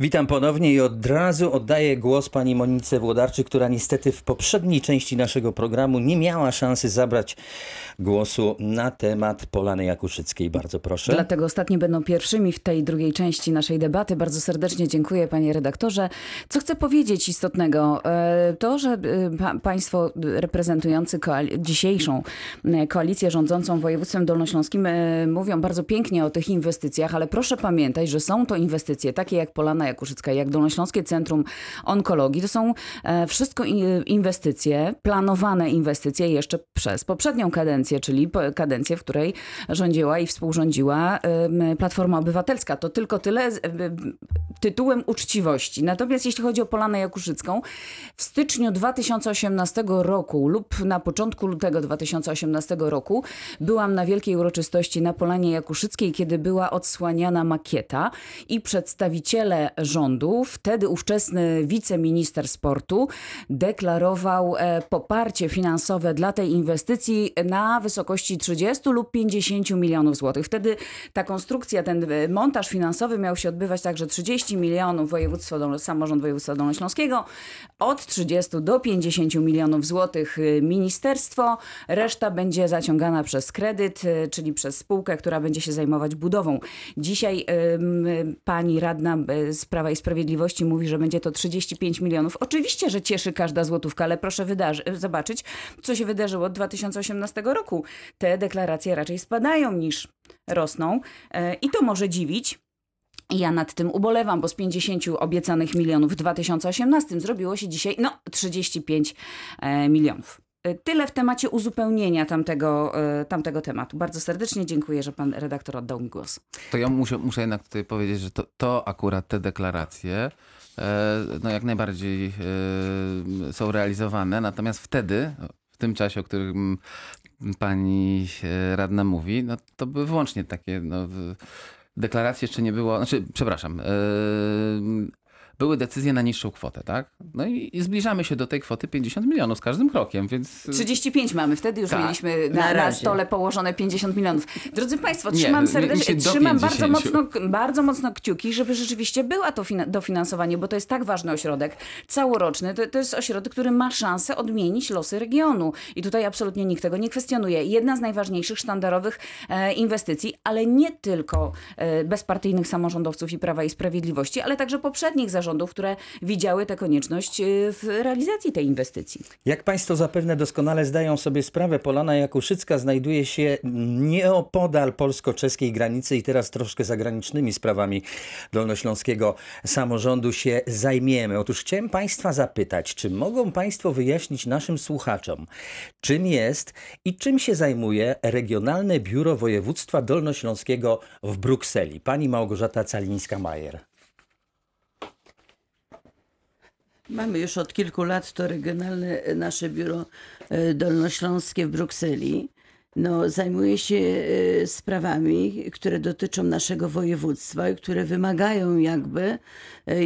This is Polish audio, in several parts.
Witam ponownie i od razu oddaję głos pani Monice Włodarczyk, która niestety w poprzedniej części naszego programu nie miała szansy zabrać głosu na temat Polany Jakuszyckiej. Bardzo proszę. Dlatego ostatni będą pierwszymi w tej drugiej części naszej debaty. Bardzo serdecznie dziękuję panie redaktorze. Co chcę powiedzieć istotnego? E, To, że e, pa, państwo reprezentujący dzisiejszą e, koalicję rządzącą województwem dolnośląskim mówią bardzo pięknie o tych inwestycjach, ale proszę pamiętać, że są to inwestycje takie jak Polana Jakuszycka, jak Dolnośląskie Centrum Onkologii. To są e, wszystko inwestycje, planowane inwestycje jeszcze przez poprzednią kadencję, czyli kadencję, w której rządziła i współrządziła Platforma Obywatelska. To tylko tyle tytułem uczciwości. Natomiast jeśli chodzi o Polanę Jakuszycką, w styczniu 2018 roku lub na początku lutego 2018 roku byłam na wielkiej uroczystości na Polanie Jakuszyckiej, kiedy była odsłaniana makieta i przedstawiciele rządu, wtedy ówczesny wiceminister sportu, deklarował e, poparcie finansowe dla tej inwestycji na wysokości 30 lub 50 milionów złotych. Wtedy ta konstrukcja, ten e, montaż finansowy miał się odbywać tak, że 30 milionów województwo, samorząd województwa dolnośląskiego, od 30 do 50 milionów złotych e, ministerstwo, reszta będzie zaciągana przez kredyt, czyli przez spółkę, która będzie się zajmować budową. Dzisiaj em, pani radna e, z Prawa i Sprawiedliwości mówi, że będzie to 35 milionów. Oczywiście, że cieszy każda złotówka, ale proszę wydarzy- zobaczyć, co się wydarzyło od 2018 roku. Te deklaracje raczej spadają niż rosną e, i to może dziwić. Ja nad tym ubolewam, bo z 50 obiecanych milionów w 2018 zrobiło się dzisiaj no 35 e, milionów. E, Tyle w temacie uzupełnienia tamtego, e, tamtego tematu. Bardzo serdecznie dziękuję, że pan redaktor oddał mi głos. To ja muszę, muszę jednak tutaj powiedzieć, że to, to akurat te deklaracje e, no jak najbardziej e, są realizowane, natomiast wtedy, w tym czasie, o którym pani e, radna mówi, no to były wyłącznie takie no, deklaracje jeszcze nie było, znaczy przepraszam, były decyzje na niższą kwotę, tak? No i, i zbliżamy się do tej kwoty 50 milionów z każdym krokiem, więc... 35 mamy, wtedy już Tak. mieliśmy na, Na na, stole położone 50 milionów. Drodzy Państwo, Nie, trzymam mi serdecznie, trzymam bardzo 50. mocno, bardzo mocno kciuki, żeby rzeczywiście była to fina- dofinansowanie, bo to jest tak ważny ośrodek, całoroczny. To, to jest ośrodek, który ma szansę odmienić losy regionu. I tutaj absolutnie nikt tego nie kwestionuje. Jedna z najważniejszych, sztandarowych e, inwestycji, ale nie tylko e, bezpartyjnych samorządowców i Prawa i Sprawiedliwości, ale także poprzednich zarządów, które widziały tę konieczność e, w realizacji tej inwestycji. Jak Państwo zapewne doskonale zdają sobie sprawę, Polana Jakuszycka znajduje się nieopodal polsko-czeskiej granicy i teraz troszkę zagranicznymi sprawami dolnośląskiego samorządu się zajmiemy. Otóż chciałem Państwa zapytać, czy mogą Państwo wyjaśnić naszym słuchaczom, czym jest i czym się zajmuje Regionalne Biuro Województwa Dolnośląskiego w Brukseli? Pani Małgorzata Calińska-Majer. Mamy już od kilku lat to regionalne e, nasze biuro e, dolnośląskie w Brukseli. No, zajmuje się e, sprawami, które dotyczą naszego województwa i które wymagają jakby,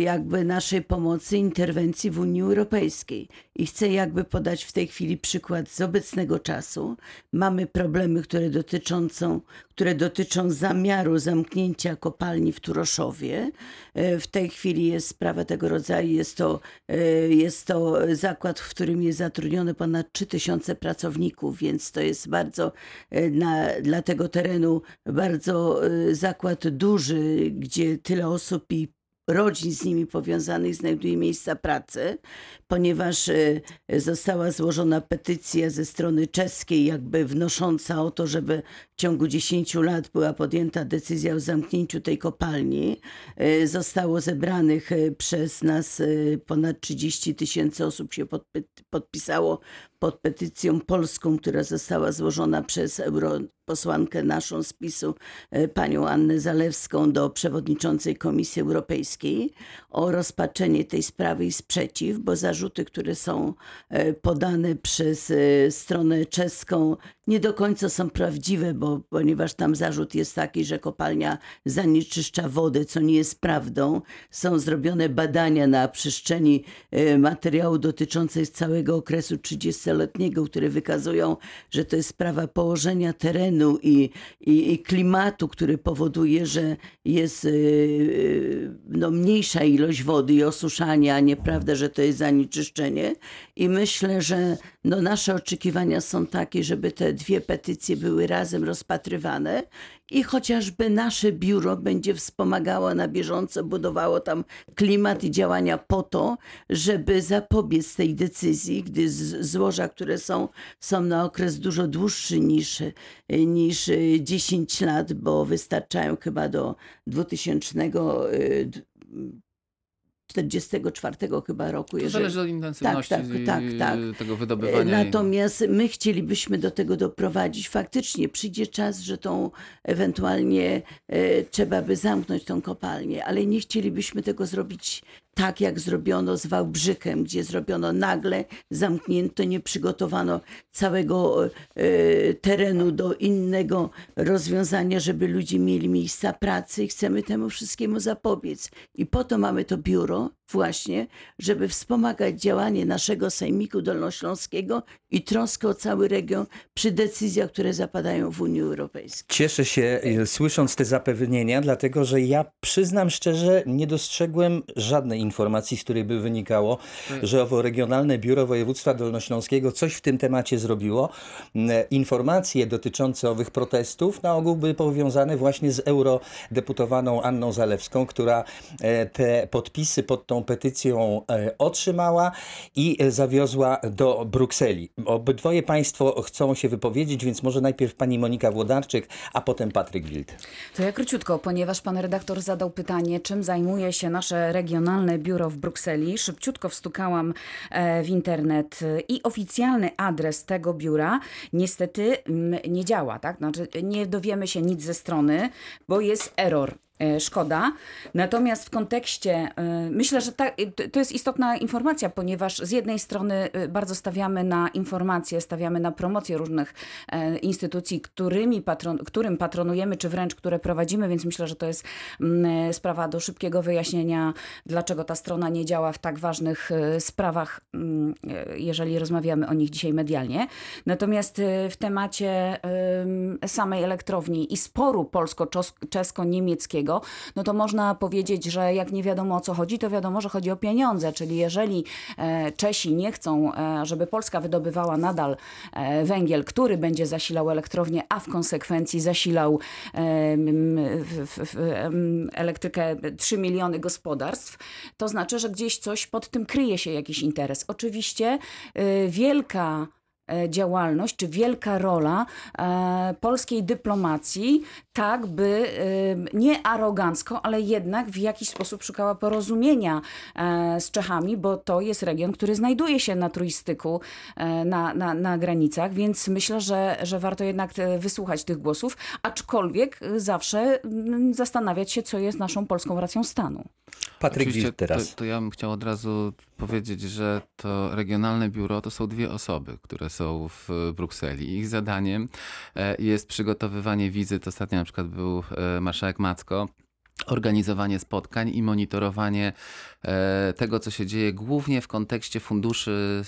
jakby naszej pomocy, interwencji w Unii Europejskiej. I chcę jakby podać w tej chwili przykład z obecnego czasu. Mamy problemy, które, dotyczącą, które dotyczą zamiaru zamknięcia kopalni w Turoszowie. E, W tej chwili jest sprawa tego rodzaju. Jest to, e, jest to zakład, w którym jest zatrudnione ponad 3000 pracowników, więc to jest bardzo e, na, dla tego terenu bardzo zakład duży, gdzie tyle osób i rodzin z nimi powiązanych znajduje miejsca pracy, ponieważ e, została złożona petycja ze strony czeskiej, jakby wnosząca o to, żeby w ciągu 10 lat była podjęta decyzja o zamknięciu tej kopalni. E, Zostało zebranych e, przez nas ponad 30 tysięcy osób się podpisało pod petycją polską, która została złożona przez europosłankę naszą z PiSu, e, panią Annę Zalewską do przewodniczącej Komisji Europejskiej o rozpatrzenie tej sprawy i sprzeciw, bo zarzuty, które są e, podane przez e, stronę czeską nie do końca są prawdziwe, bo, ponieważ tam zarzut jest taki, że kopalnia zanieczyszcza wodę, co nie jest prawdą. Są zrobione badania na przestrzeni e, materiału dotyczącej całego okresu 30-letniego, które wykazują, że to jest sprawa położenia terenu i, i, i klimatu, który powoduje, że jest yy, no, mniejsza ilość wody i osuszania, a nieprawda, że to jest zanieczyszczenie. I myślę, że no, nasze oczekiwania są takie, żeby te dwie petycje były razem rozpatrywane i chociażby nasze biuro będzie wspomagało na bieżąco, budowało tam klimat i działania po to, żeby zapobiec tej decyzji, gdy złoża, które są, są na okres dużo dłuższy niż, niż y, 10 lat, bo wystarczają chyba do 2044 chyba roku. To jeżeli- zależy od intensywności tak, tak, tak. tego wydobywania. Natomiast my chcielibyśmy do tego doprowadzić. Faktycznie przyjdzie czas, że tą ewentualnie e, trzeba by zamknąć tą kopalnię, ale nie chcielibyśmy tego zrobić tak, jak zrobiono z Wałbrzychem, gdzie zrobiono nagle, zamknięto, nie przygotowano całego e, terenu do innego rozwiązania, żeby ludzie mieli miejsca pracy i chcemy temu wszystkiemu zapobiec. I po to mamy to biuro właśnie, żeby wspomagać działanie naszego Sejmiku Dolnośląskiego i troskę o cały region przy decyzjach, które zapadają w Unii Europejskiej. Cieszę się e, słysząc te zapewnienia, dlatego że ja przyznam szczerze, nie dostrzegłem żadnej informacji, z której by wynikało, że owo Regionalne Biuro Województwa Dolnośląskiego coś w tym temacie zrobiło. Mm, Informacje dotyczące owych protestów na ogół były powiązane właśnie z eurodeputowaną Anną Zalewską, która e, te podpisy pod tą petycją e, otrzymała i e, zawiozła do Brukseli. Obydwoje państwo chcą się wypowiedzieć, więc może najpierw pani Monika Włodarczyk, a potem Patryk Wild. To ja króciutko, ponieważ pan redaktor zadał pytanie, czym zajmuje się nasze regionalne biuro w Brukseli. Szybciutko wstukałam e, w internet e, i oficjalny adres tego biura niestety mm, nie działa, tak? Znaczy nie dowiemy się nic ze strony, bo jest error. E, Szkoda. Natomiast w kontekście, e, myślę, że ta, to- jest istotna informacja, ponieważ z jednej strony e, bardzo stawiamy na informacje, stawiamy na promocję różnych instytucji, którymi patron, którym patronujemy, czy wręcz które prowadzimy, więc myślę, że to jest sprawa do szybkiego wyjaśnienia, dlaczego ta strona nie działa w tak ważnych sprawach, jeżeli rozmawiamy o nich dzisiaj medialnie. Natomiast w temacie em, samej elektrowni i sporu polsko-czesko-niemieckiego, no to można powiedzieć, że jak nie wiadomo o co chodzi, to wiadomo, że chodzi o pieniądze, czyli jeżeli e, Czesi nie chcą, e, żeby Polska wydobywała nadal e, węgiel, który będzie zasilał elektrownię, a w konsekwencji zasilał elektrykę 3 miliony gospodarstw, to znaczy, że gdzieś coś pod tym kryje się jakiś interes. Oczywiście wielka działalność, czy wielka rola e, polskiej dyplomacji, tak by e, nie arogancko, ale jednak w jakiś sposób szukała porozumienia e, z Czechami, bo to jest region, który znajduje się na trójstyku, e, na, na, na granicach, więc myślę, że, że warto jednak e, wysłuchać tych głosów, aczkolwiek e, zawsze zastanawiać się, co jest naszą polską racją stanu. Patryk Oczywiście teraz. To, to ja bym chciał od razu powiedzieć, że to regionalne biuro to są dwie osoby, które są w Brukseli. Ich zadaniem e, jest przygotowywanie wizyt. Ostatnio na przykład był e, marszałek Macko. Organizowanie spotkań i monitorowanie e, tego, co się dzieje, głównie w kontekście funduszy,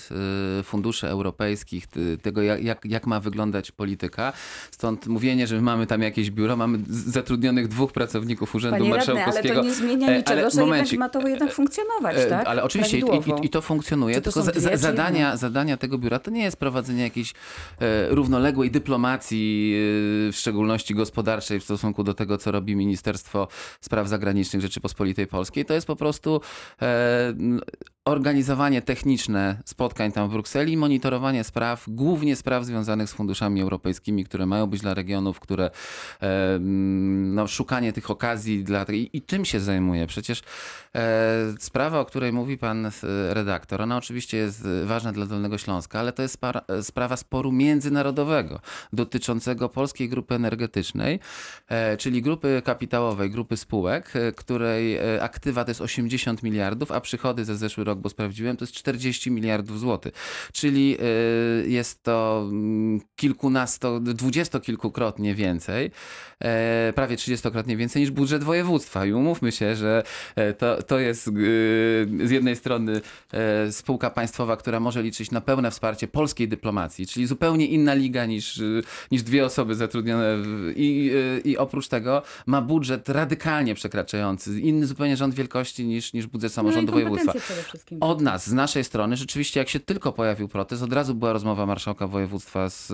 e, funduszy europejskich, tego, jak, jak, ma wyglądać polityka. Stąd mówienie, że my mamy tam jakieś biuro, mamy zatrudnionych dwóch pracowników Urzędu Panie radny, ale Marszałkowskiego. to nie zmienia E, niczego, ale że jednak momencik. ma to jednak funkcjonować, tak? Ale oczywiście i, i, i to funkcjonuje, to tylko dwie, zadania, zadania tego biura to nie jest prowadzenie jakiejś równoległej dyplomacji, w szczególności gospodarczej w stosunku do tego, co robi Ministerstwo Spraw Zagranicznych Rzeczypospolitej Polskiej. To jest po prostu e, organizowanie techniczne spotkań tam w Brukseli, monitorowanie spraw, głównie spraw związanych z funduszami europejskimi, które mają być dla regionów, które no, szukanie tych okazji dla i, i czym się zajmuje. Przecież e, sprawa, o której mówi pan e, redaktor, ona oczywiście jest ważna dla Dolnego Śląska, ale to jest e, sprawa sporu międzynarodowego dotyczącego polskiej grupy energetycznej, czyli grupy kapitałowej, grupy spółek, której aktywa to jest 80 miliardów, a przychody za zeszły rok bo sprawdziłem, to jest 40 miliardów złotych. Czyli y, jest to mm, kilkunasto, dwudziestokilkukrotnie więcej, e, prawie trzydziestokrotnie więcej niż budżet województwa. I umówmy się, że e, to, to jest y, z jednej strony e, spółka państwowa, która może liczyć na pełne wsparcie polskiej dyplomacji, czyli zupełnie inna liga niż, y, niż dwie osoby zatrudnione w, i, y, i oprócz tego ma budżet radykalnie przekraczający, inny zupełnie rząd wielkości niż, niż budżet samorządu no województwa. Wszystkim. Od nas, z naszej strony, rzeczywiście jak się tylko pojawił protest, od razu była rozmowa marszałka województwa z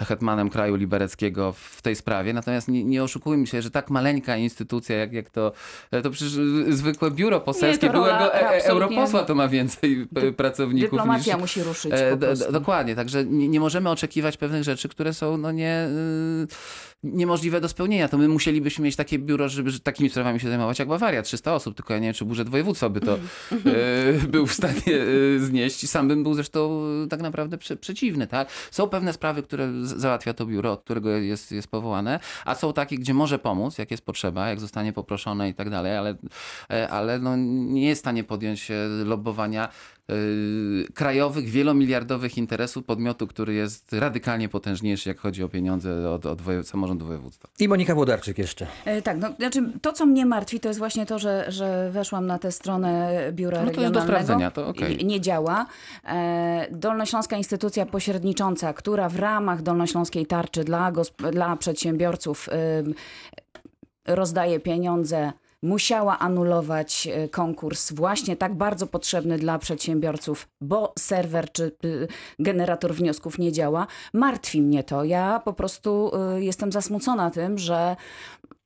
y, hetmanem kraju libereckiego w tej sprawie. Natomiast nie, nie oszukujmy się, że tak maleńka instytucja jak, jak to, to przecież zwykłe biuro poselskie Nie, byłego e, e, europosła to ma więcej p- pracowników Dyplomacja niż, musi ruszyć E, Dokładnie, także nie, nie możemy oczekiwać pewnych rzeczy, które są no nie, y, niemożliwe do spełnienia. To my musielibyśmy mieć takie biuro, żeby że takimi sprawami się zajmować jak Bawaria, 300 osób, tylko ja nie wiem, czy budżet województwa by to e, był w stanie e, znieść sam bym był zresztą e, tak naprawdę prze, przeciwny. Tak? Są pewne sprawy, które załatwia to biuro, od którego jest, jest powołane, a są takie, gdzie może pomóc, jak jest potrzeba, jak zostanie poproszone i tak dalej, ale, ale no, nie jest w stanie podjąć lobbowania y, krajowych, wielomiliardowych interesów podmiotu, który jest radykalnie potężniejszy, jak chodzi o pieniądze od, od wojew- samorządu województwa. I Monika Włodarczyk jeszcze. E, Tak, no, znaczy to, co mnie martwi, to jest właśnie to, że, że weszłam na tę stronę biura No to jest do sprawdzenia, to. I Nie działa. E, Dolnośląska instytucja pośrednicząca, która w ramach Dolnośląskiej Tarczy dla, gosp- dla przedsiębiorców rozdaje pieniądze, musiała anulować e, konkurs właśnie tak bardzo potrzebny dla przedsiębiorców, bo serwer czy y, generator wniosków nie działa. Martwi mnie to. Ja po prostu y, jestem zasmucona tym, że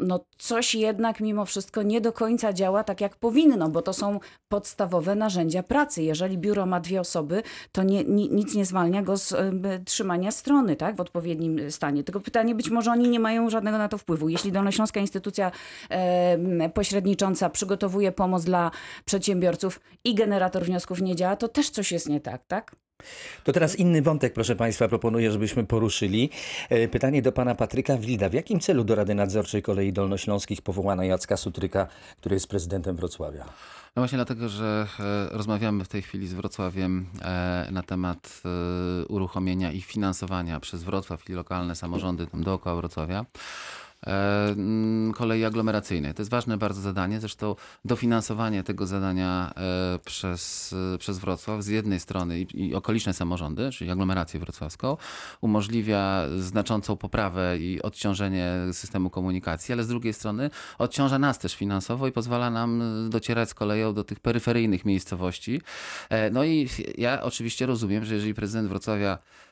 no coś jednak mimo wszystko nie do końca działa tak jak powinno, bo to są podstawowe narzędzia pracy. Jeżeli biuro ma dwie osoby, to nie, ni, nic nie zwalnia go z y, trzymania strony tak, w odpowiednim stanie. Tylko pytanie, być może oni nie mają żadnego na to wpływu. Jeśli Dolnośląska instytucja e, pośrednicząca przygotowuje pomoc dla przedsiębiorców i generator wniosków nie działa, to też coś jest nie tak, tak? To teraz inny wątek, proszę Państwa, proponuję, żebyśmy poruszyli. E, Pytanie do Pana Patryka Wilda. W jakim celu do Rady Nadzorczej Kolei Dolnośląskich powołano Jacka Sutryka, który jest prezydentem Wrocławia? No właśnie dlatego, że e, rozmawiamy w tej chwili z Wrocławiem e, na temat uruchomienia i finansowania przez Wrocław i lokalne samorządy tam dookoła Wrocławia kolei aglomeracyjnej. To jest ważne bardzo zadanie. Zresztą dofinansowanie tego zadania e, przez, e, przez Wrocław z jednej strony i, i okoliczne samorządy, czyli aglomerację wrocławską, umożliwia znaczącą poprawę i odciążenie systemu komunikacji, ale z drugiej strony odciąża nas też finansowo i pozwala nam docierać z koleją do tych peryferyjnych miejscowości. E, No i ja oczywiście rozumiem, że jeżeli prezydent Wrocławia e,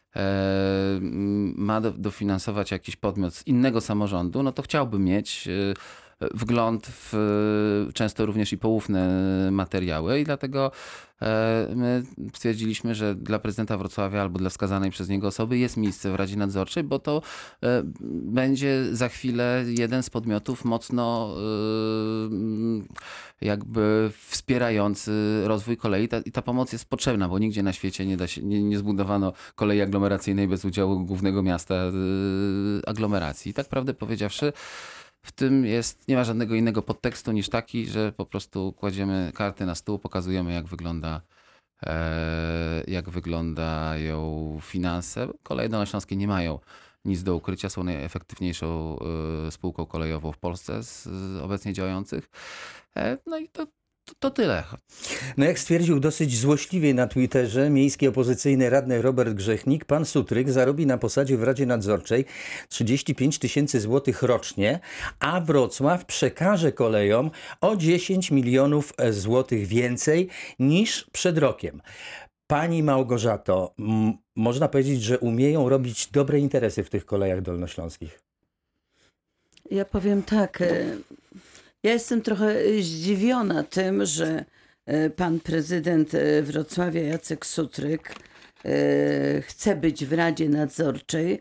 ma do- dofinansować jakiś podmiot z innego samorządu, no to chciałby mieć e, wgląd w e, często również i poufne materiały i dlatego e, my stwierdziliśmy, że dla prezydenta Wrocławia albo dla wskazanej przez niego osoby jest miejsce w Radzie Nadzorczej, bo to e, będzie za chwilę jeden z podmiotów mocno e, jakby wspierający rozwój kolei. Ta, I ta pomoc jest potrzebna, bo nigdzie na świecie nie, da się, nie, nie zbudowano kolei aglomeracyjnej bez udziału głównego miasta aglomeracji. I tak prawdę powiedziawszy, w tym jest, nie ma żadnego innego podtekstu niż taki, że po prostu kładziemy karty na stół, pokazujemy jak wygląda e, jak wyglądają finanse. Koleje dolnośląskie nie mają nic do ukrycia, są najefektywniejszą e, spółką kolejową w Polsce z, obecnie działających. E, no i to, to, to tyle. No jak stwierdził dosyć złośliwie na Twitterze miejski opozycyjny radny Robert Grzechnik, pan Sutryk zarobi na posadzie w Radzie Nadzorczej 35 tysięcy złotych rocznie, a Wrocław przekaże kolejom o 10 milionów złotych więcej niż przed rokiem. Pani Małgorzato, m- można powiedzieć, że umieją robić dobre interesy w tych kolejach dolnośląskich. Ja powiem tak. Ja jestem trochę zdziwiona tym, że e, pan prezydent e, Wrocławia Jacek Sutryk chce być w Radzie Nadzorczej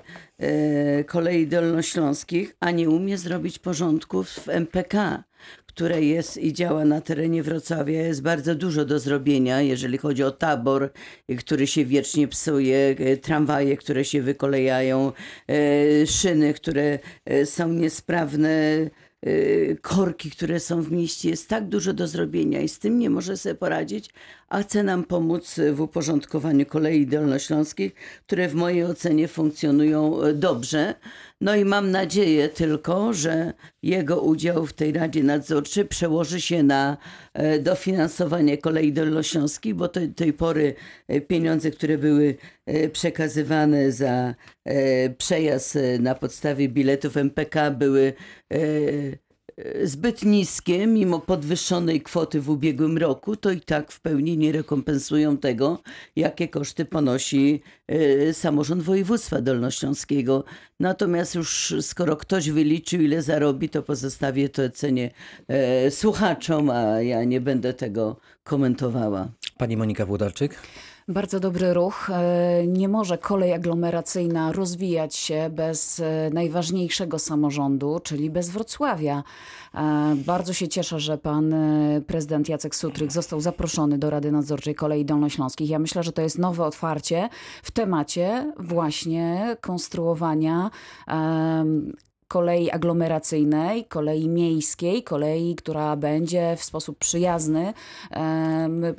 Kolei Dolnośląskich, a nie umie zrobić porządków w MPK, które jest i działa na terenie Wrocławia. Jest bardzo dużo do zrobienia, jeżeli chodzi o tabor, który się wiecznie psuje, tramwaje, które się wykolejają, szyny, które są niesprawne, y, korki, które są w mieście. Jest tak dużo do zrobienia i z tym nie może sobie poradzić, a chce nam pomóc w uporządkowaniu kolei dolnośląskich, które w mojej ocenie funkcjonują e, dobrze. No i mam nadzieję tylko, że jego udział w tej Radzie Nadzorczej przełoży się na e, dofinansowanie kolei dolnośląskich, bo do tej pory e, pieniądze, które były przekazywane za przejazd na podstawie biletów MPK były zbyt niskie, mimo podwyższonej kwoty w ubiegłym roku, to i tak w pełni nie rekompensują tego, jakie koszty ponosi e, samorząd województwa dolnośląskiego. Natomiast już skoro ktoś wyliczył, ile zarobi, to pozostawię to cenie e, słuchaczom, a ja nie będę tego komentowała. Pani Monika Włodarczyk? Bardzo dobry ruch. E, Nie może kolej aglomeracyjna rozwijać się bez e, najważniejszego samorządu, czyli bez Wrocławia. E, Bardzo się cieszę, że pan prezydent Jacek Sutryk został zaproszony do Rady Nadzorczej Kolei Dolnośląskich. Ja myślę, że to jest nowe otwarcie w temacie właśnie konstruowania kolei aglomeracyjnej, kolei miejskiej, kolei, która będzie w sposób przyjazny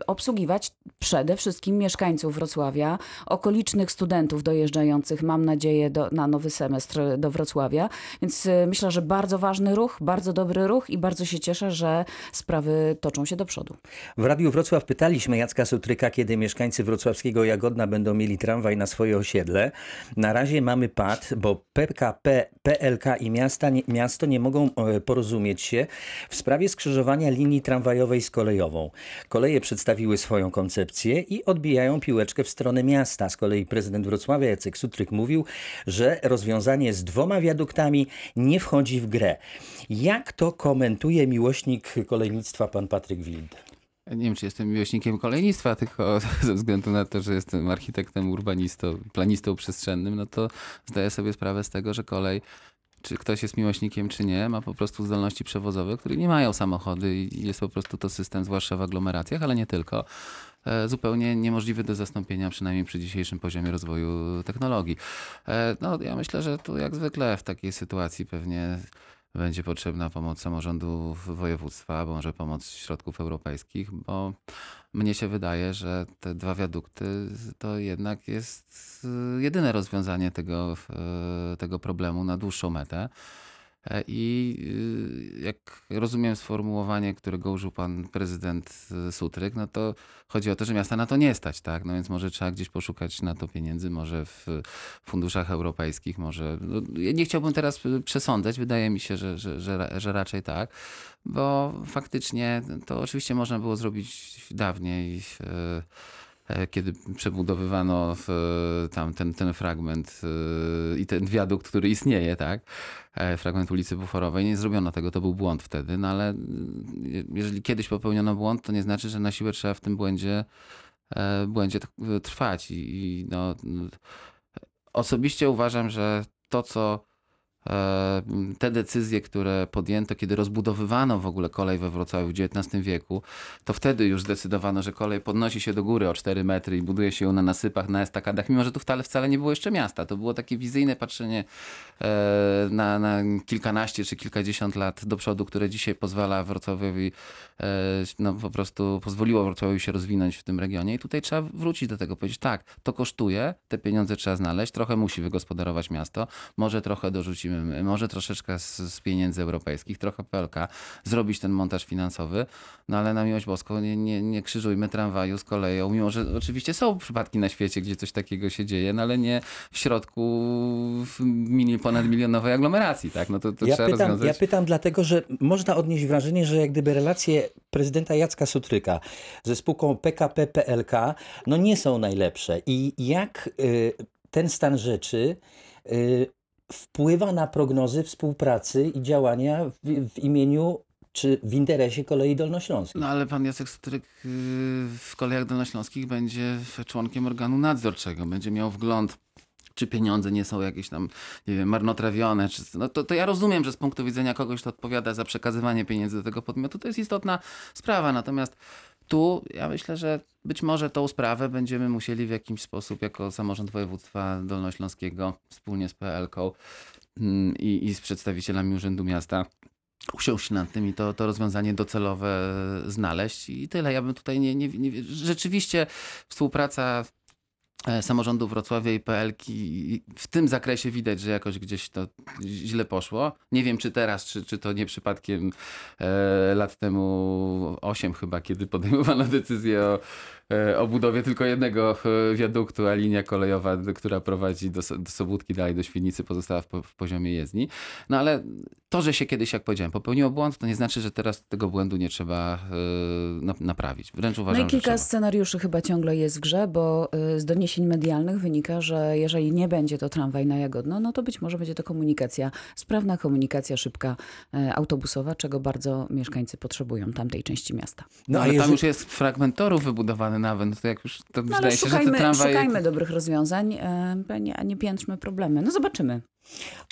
obsługiwać przede wszystkim mieszkańców Wrocławia, okolicznych studentów dojeżdżających, mam nadzieję, do, na nowy semestr do Wrocławia. Więc y, myślę, że bardzo ważny ruch, bardzo dobry ruch i bardzo się cieszę, że sprawy toczą się do przodu. W Radiu Wrocław pytaliśmy Jacka Sutryka, kiedy mieszkańcy wrocławskiego Jagodna będą mieli tramwaj na swoje osiedle. Na razie mamy pad, bo PKP, PLK i miasta, nie, miasto nie mogą e, porozumieć się w sprawie skrzyżowania linii tramwajowej z kolejową. Koleje przedstawiły swoją koncepcję i odbijają piłeczkę w stronę miasta. Z kolei prezydent Wrocławia Jacek Sutryk mówił, że rozwiązanie z dwoma wiaduktami nie wchodzi w grę. Jak to komentuje miłośnik kolejnictwa pan Patryk Wild? Nie wiem, czy jestem miłośnikiem kolejnictwa, tylko ze względu na to, że jestem architektem, urbanistą, planistą przestrzennym, no to zdaję sobie sprawę z tego, że kolej, czy ktoś jest miłośnikiem, czy nie, ma po prostu zdolności przewozowe, które nie mają samochody i jest po prostu to system, zwłaszcza w aglomeracjach, ale nie tylko, e, zupełnie niemożliwy do zastąpienia, przynajmniej przy dzisiejszym poziomie rozwoju technologii. E, No, ja myślę, że tu jak zwykle w takiej sytuacji pewnie będzie potrzebna pomoc samorządu województwa, bo może pomoc środków europejskich, bo mnie się wydaje, że te dwa wiadukty to jednak jest y, jedyne rozwiązanie tego, y, tego problemu na dłuższą metę. E, I y, jak rozumiem sformułowanie, którego użył pan prezydent y, Sutryk, no to chodzi o to, że miasta na to nie stać, tak? No więc może trzeba gdzieś poszukać na to pieniędzy, może w funduszach europejskich, może... No, nie chciałbym teraz y, przesądzać, wydaje mi się, że, że, że, że raczej tak, bo faktycznie to oczywiście można było zrobić dawniej, kiedy przebudowywano w, tam ten, ten fragment e, i ten wiadukt, który istnieje, tak? E, Fragment ulicy Buforowej. Nie zrobiono tego, to był błąd wtedy, no ale je- jeżeli kiedyś popełniono błąd, to nie znaczy, że na siłę trzeba w tym błędzie, e, błędzie t- trwać. I, no, osobiście uważam, że to, co e, te decyzje, które podjęto, kiedy rozbudowywano w ogóle kolej we Wrocławiu w XIX wieku, to wtedy już zdecydowano, że kolej podnosi się do góry o 4 metry i buduje się ją na nasypach, na estakadach, mimo że tu wcale, wcale nie było jeszcze miasta. To było takie wizyjne patrzenie e, na, na kilkanaście czy kilkadziesiąt lat do przodu, które dzisiaj pozwala Wrocławiowi, e, no po prostu pozwoliło Wrocławiowi się rozwinąć w tym regionie i tutaj trzeba wrócić do tego, powiedzieć tak, to kosztuje, te pieniądze trzeba znaleźć, trochę musi wygospodarować miasto, może trochę dorzucimy my, może troszeczkę z, z pieniędzy europejskich, trochę PLK, zrobić ten montaż finansowy, no ale na miłość boską nie, nie, nie krzyżujmy tramwaju z koleją, mimo że oczywiście są przypadki na świecie, gdzie coś takiego się dzieje, no ale nie w środku w mili, ponad milionowej aglomeracji, tak? No to, to Ja trzeba pytam, rozwiązać. ja pytam dlatego, że można odnieść wrażenie, że jak gdyby relacje prezydenta Jacka Sutryka ze spółką PKP PLK no nie są najlepsze. I jak y, ten stan rzeczy y, wpływa na prognozy współpracy i działania w, w imieniu czy w interesie kolei dolnośląskiej? No ale pan Jacek Stryk yy, w kolejach dolnośląskich będzie członkiem organu nadzorczego, będzie miał wgląd czy pieniądze nie są jakieś tam, nie wiem, marnotrawione, czy, no to, to ja rozumiem, że z punktu widzenia kogoś, kto odpowiada za przekazywanie pieniędzy do tego podmiotu, to jest istotna sprawa. Natomiast tu ja myślę, że być może tą sprawę będziemy musieli w jakiś sposób jako samorząd województwa dolnośląskiego wspólnie z PLK mm, i, i z przedstawicielami Urzędu Miasta usiąść nad tym i to, to rozwiązanie docelowe znaleźć i tyle. Ja bym tutaj nie, nie, nie rzeczywiście współpraca samorządu Wrocławia i PLK w tym zakresie widać, że jakoś gdzieś to źle poszło. Nie wiem, czy teraz, czy, czy to nie przypadkiem e, lat temu 8 chyba, kiedy podejmowano decyzję o, e, o budowie tylko jednego e, wiaduktu, a linia kolejowa, która prowadzi do, do Sobótki, dalej do Świdnicy, pozostała w, w poziomie jezdni. No ale to, że się kiedyś, jak powiedziałem, popełniło błąd, to nie znaczy, że teraz tego błędu nie trzeba e, na, naprawić. Wręcz uważam, No i kilka scenariuszy chyba ciągle jest w grze, bo y, z doniesień medialnych wynika, że jeżeli nie będzie to tramwaj na Jagodno, no to być może będzie to komunikacja, sprawna komunikacja szybka y, autobusowa, czego bardzo mieszkańcy potrzebują tamtej części miasta. No, a ale tam jeżeli- już jest fragment torów wybudowany nawet, no to jak już to No ale wydaje się, że szukajmy, ten tramwaj... szukajmy dobrych rozwiązań, nie, a nie piętrzmy problemy. No zobaczymy.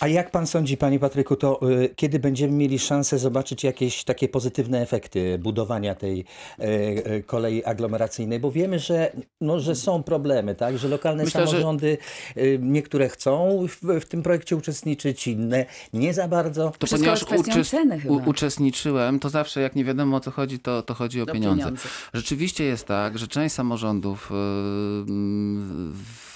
A jak pan sądzi, panie Patryku, to y, kiedy będziemy mieli szansę zobaczyć jakieś takie pozytywne efekty budowania tej y, y, kolei aglomeracyjnej? Bo wiemy, że, no, że są problemy, tak? Że lokalne Myślę, że- samorządy, y, niektóre chcą w, w tym projekcie uczestniczyć, inne nie za bardzo. To Wszystko ponieważ uczest- ceny chyba. u- uczestniczyłem, to zawsze jak nie wiadomo o co chodzi, to, to chodzi o pieniądze. pieniądze. Rzeczywiście jest tak, że część samorządów yy,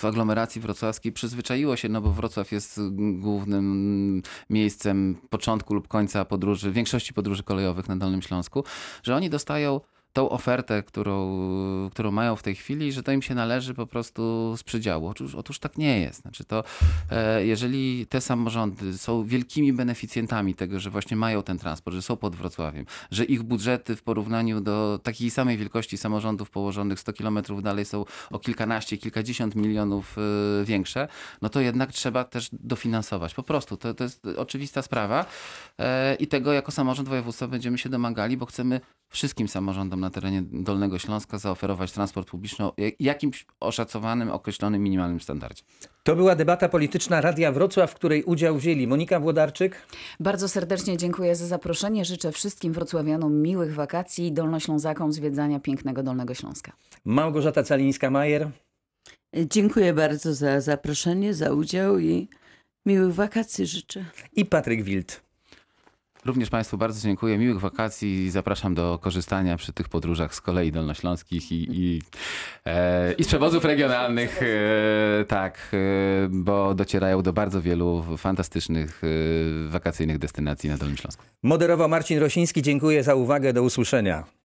w aglomeracji wrocławskiej przyzwyczaiło się, no bo Wrocław jest głównym miejscem początku lub końca podróży, większości podróży kolejowych na Dolnym Śląsku, że oni dostają tą ofertę, którą, którą mają w tej chwili, że to im się należy po prostu z przydziału. Otóż, otóż tak nie jest. Znaczy to, e, jeżeli te samorządy są wielkimi beneficjentami tego, że właśnie mają ten transport, że są pod Wrocławiem, że ich budżety w porównaniu do takiej samej wielkości samorządów położonych 100 kilometrów dalej są o kilkanaście, kilkadziesiąt milionów e, większe, no to jednak trzeba też dofinansować. Po prostu. To, to jest oczywista sprawa e, i tego jako samorząd województwa będziemy się domagali, bo chcemy wszystkim samorządom na terenie Dolnego Śląska zaoferować transport publiczny o jak- jakimś oszacowanym, określonym minimalnym standardzie. To była debata polityczna Radia Wrocław, w której udział wzięli Monika Włodarczyk, Bardzo serdecznie dziękuję za zaproszenie. Życzę wszystkim wrocławianom miłych wakacji i dolnoślązakom zwiedzania pięknego Dolnego Śląska. Małgorzata Calińska-Majer. Dziękuję bardzo za zaproszenie, za udział i miłych wakacji życzę. i Patryk Wild. Również Państwu bardzo dziękuję. Miłych wakacji i zapraszam do korzystania przy tych podróżach z kolei dolnośląskich i, i, e, i z przewozów regionalnych. E, tak, e, bo docierają do bardzo wielu fantastycznych e, wakacyjnych destynacji na Dolnym Śląsku. Moderował Marcin Rosiński. Dziękuję za uwagę. Do usłyszenia.